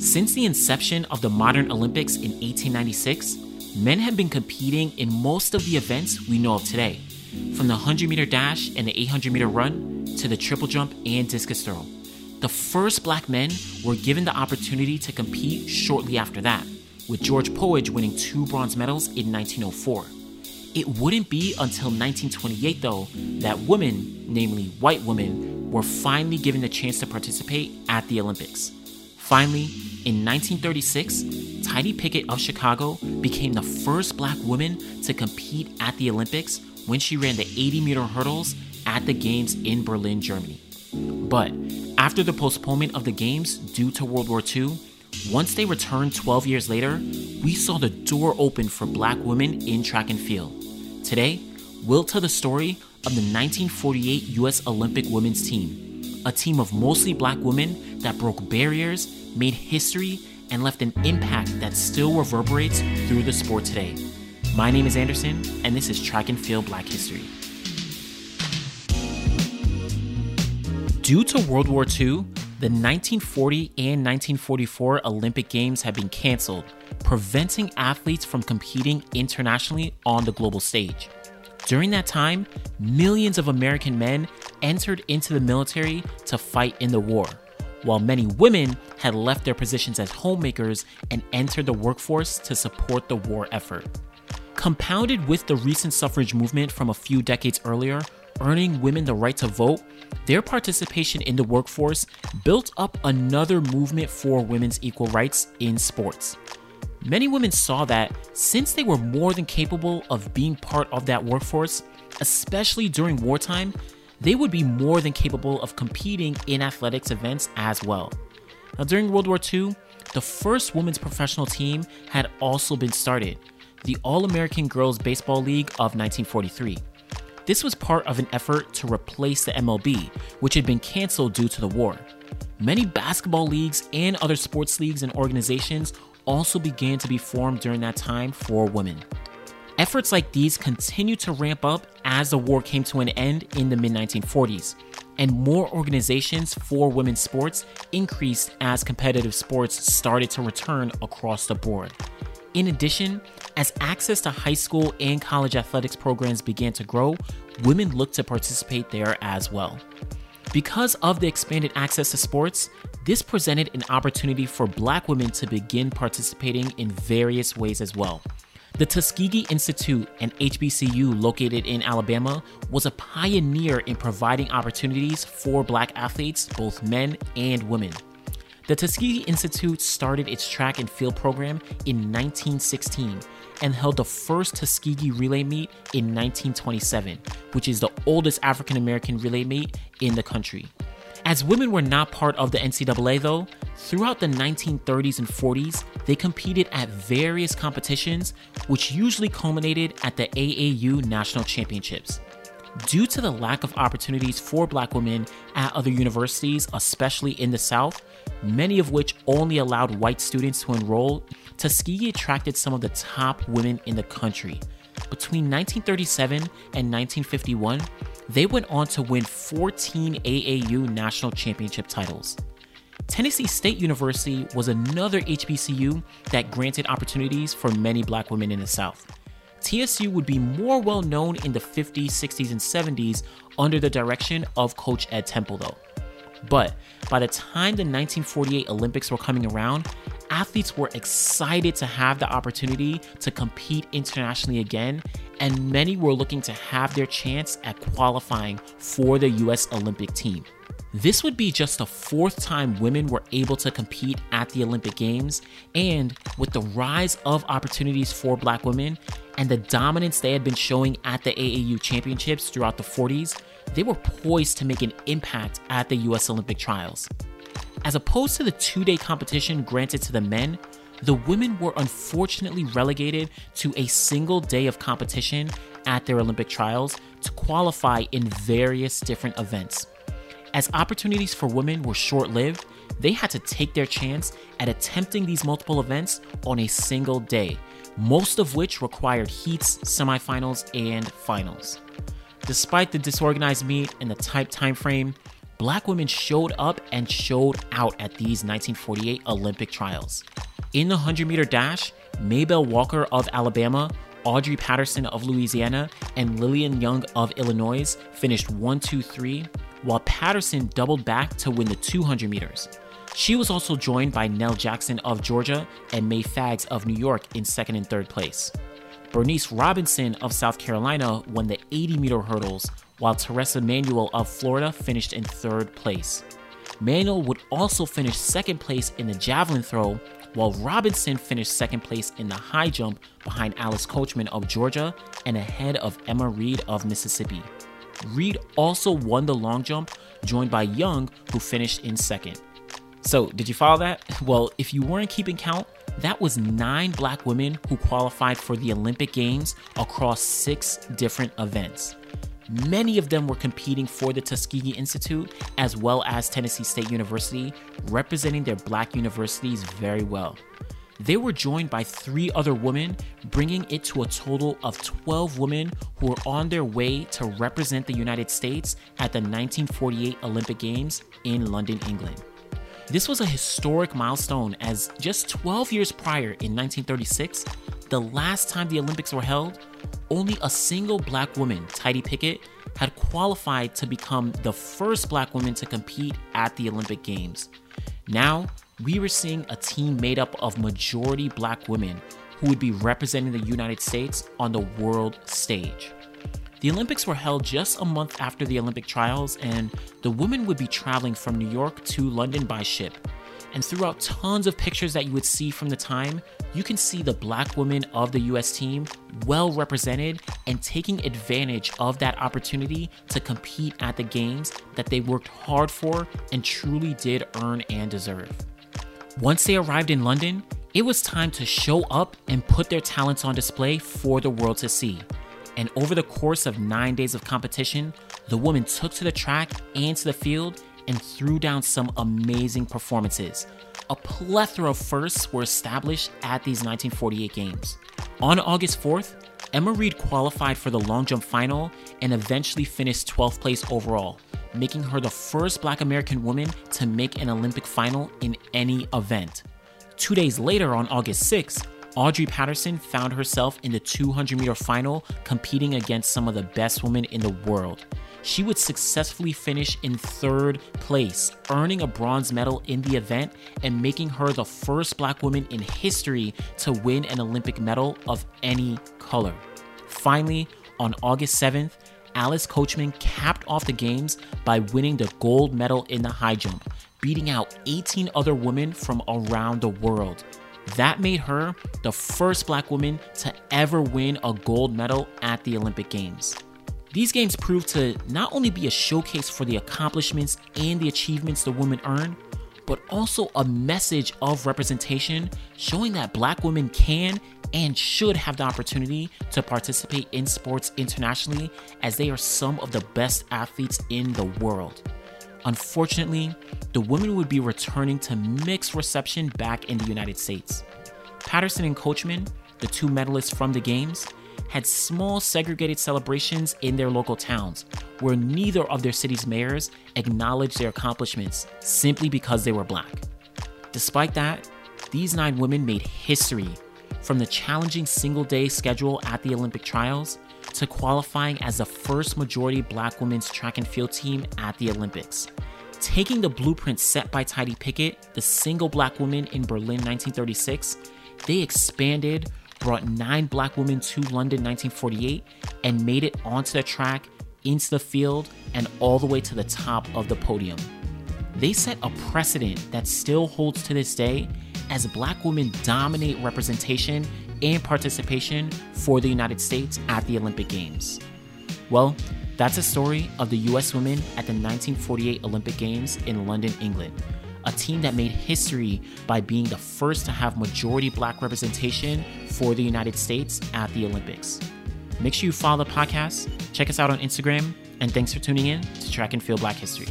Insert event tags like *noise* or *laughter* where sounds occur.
Since the inception of the modern Olympics in 1896, men have been competing in most of the events we know of today, from the 100 meter dash and the 800 meter run to the triple jump and discus throw. The first black men were given the opportunity to compete shortly after that, with George Poage winning two bronze medals in 1904. It wouldn't be until 1928, though, that women, namely white women, were finally given the chance to participate at the Olympics. Finally, in 1936, Tidye Pickett of Chicago became the first black woman to compete at the Olympics when she ran the 80 meter hurdles at the Games in Berlin, Germany. But after the postponement of the Games due to World War II, once they returned 12 years later, we saw the door open for black women in track and field. Today, we'll tell the story of the 1948 US Olympic women's team, a team of mostly black women that broke barriers, made history, and left an impact that still reverberates through the sport today. My name is Anderson, and this is Track and Field Black History. Due to World War II, the 1940 and 1944 Olympic Games have been canceled, preventing athletes from competing internationally on the global stage. During that time, millions of American men entered into the military to fight in the war, while many women had left their positions as homemakers and entered the workforce to support the war effort. Compounded with the recent suffrage movement from a few decades earlier, earning women the right to vote, their participation in the workforce built up another movement for women's equal rights in sports. Many women saw that since they were more than capable of being part of that workforce, especially during wartime, they would be more than capable of competing in athletics events as well. Now, during World War II, the first women's professional team had also been started the All American Girls Baseball League of 1943. This was part of an effort to replace the MLB, which had been canceled due to the war. Many basketball leagues and other sports leagues and organizations also began to be formed during that time for women. Efforts like these continued to ramp up as the war came to an end in the mid 1940s, and more organizations for women's sports increased as competitive sports started to return across the board. In addition, as access to high school and college athletics programs began to grow, women looked to participate there as well. Because of the expanded access to sports, this presented an opportunity for black women to begin participating in various ways as well. The Tuskegee Institute, an HBCU located in Alabama, was a pioneer in providing opportunities for black athletes, both men and women. The Tuskegee Institute started its track and field program in 1916 and held the first Tuskegee relay meet in 1927, which is the oldest African American relay meet in the country. As women were not part of the NCAA, though, throughout the 1930s and 40s, they competed at various competitions, which usually culminated at the AAU National Championships. Due to the lack of opportunities for black women at other universities, especially in the South, many of which only allowed white students to enroll, Tuskegee attracted some of the top women in the country. Between 1937 and 1951, they went on to win 14 AAU national championship titles. Tennessee State University was another HBCU that granted opportunities for many black women in the South. TSU would be more well known in the 50s, 60s, and 70s under the direction of Coach Ed Temple, though. But by the time the 1948 Olympics were coming around, athletes were excited to have the opportunity to compete internationally again, and many were looking to have their chance at qualifying for the US Olympic team. This would be just the fourth time women were able to compete at the Olympic Games, and with the rise of opportunities for black women and the dominance they had been showing at the AAU championships throughout the 40s, they were poised to make an impact at the US Olympic trials. As opposed to the two day competition granted to the men, the women were unfortunately relegated to a single day of competition at their Olympic trials to qualify in various different events. As opportunities for women were short lived, they had to take their chance at attempting these multiple events on a single day, most of which required heats, semifinals, and finals. Despite the disorganized meet and the tight time frame, black women showed up and showed out at these 1948 Olympic trials. In the 100 meter dash, Mabel Walker of Alabama, Audrey Patterson of Louisiana, and Lillian Young of Illinois finished 1 2 3, while Patterson doubled back to win the 200 meters. She was also joined by Nell Jackson of Georgia and Mae Faggs of New York in second and third place. Bernice Robinson of South Carolina won the 80 meter hurdles, while Theresa Manuel of Florida finished in third place. Manuel would also finish second place in the javelin throw, while Robinson finished second place in the high jump behind Alice Coachman of Georgia and ahead of Emma Reed of Mississippi. Reed also won the long jump, joined by Young, who finished in second. So, did you follow that? *laughs* Well, if you weren't keeping count, that was nine black women who qualified for the Olympic Games across six different events. Many of them were competing for the Tuskegee Institute as well as Tennessee State University, representing their black universities very well. They were joined by three other women, bringing it to a total of 12 women who were on their way to represent the United States at the 1948 Olympic Games in London, England. This was a historic milestone as just 12 years prior in 1936, the last time the Olympics were held, only a single black woman, Tidye Pickett, had qualified to become the first black woman to compete at the Olympic Games. Now, we were seeing a team made up of majority black women who would be representing the United States on the world stage. The Olympics were held just a month after the Olympic trials, and the women would be traveling from New York to London by ship. And throughout tons of pictures that you would see from the time, you can see the black women of the US team well represented and taking advantage of that opportunity to compete at the games that they worked hard for and truly did earn and deserve. Once they arrived in London, it was time to show up and put their talents on display for the world to see. And over the course of nine days of competition, the women took to the track and to the field and threw down some amazing performances. A plethora of firsts were established at these 1948 games. On August 4th, Emma Reed qualified for the long jump final and eventually finished 12th place overall, making her the first black American woman to make an Olympic final in any event. Two days later, on August 6th, Audrey Patterson found herself in the 200 meter final competing against some of the best women in the world. She would successfully finish in third place, earning a bronze medal in the event and making her the first black woman in history to win an Olympic medal of any color. Finally, on August 7th, Alice Coachman capped off the games by winning the gold medal in the high jump, beating out 18 other women from around the world. That made her the first black woman to ever win a gold medal at the Olympic Games. These games proved to not only be a showcase for the accomplishments and the achievements the women earned, but also a message of representation showing that black women can and should have the opportunity to participate in sports internationally as they are some of the best athletes in the world. Unfortunately, the women would be returning to mixed reception back in the United States. Patterson and Coachman, the two medalists from the Games, had small segregated celebrations in their local towns, where neither of their city's mayors acknowledged their accomplishments simply because they were black. Despite that, these nine women made history from the challenging single day schedule at the Olympic trials to qualifying as the first majority black women's track and field team at the Olympics. Taking the blueprint set by Tidye Pickett, the single black woman in Berlin 1936, they expanded, brought nine black women to London 1948, and made it onto the track, into the field, and all the way to the top of the podium. They set a precedent that still holds to this day as black women dominate representation and participation for the United States at the Olympic Games. Well, that's a story of the US women at the 1948 Olympic Games in London, England. A team that made history by being the first to have majority black representation for the United States at the Olympics. Make sure you follow the podcast, check us out on Instagram, and thanks for tuning in to Track and Field Black History.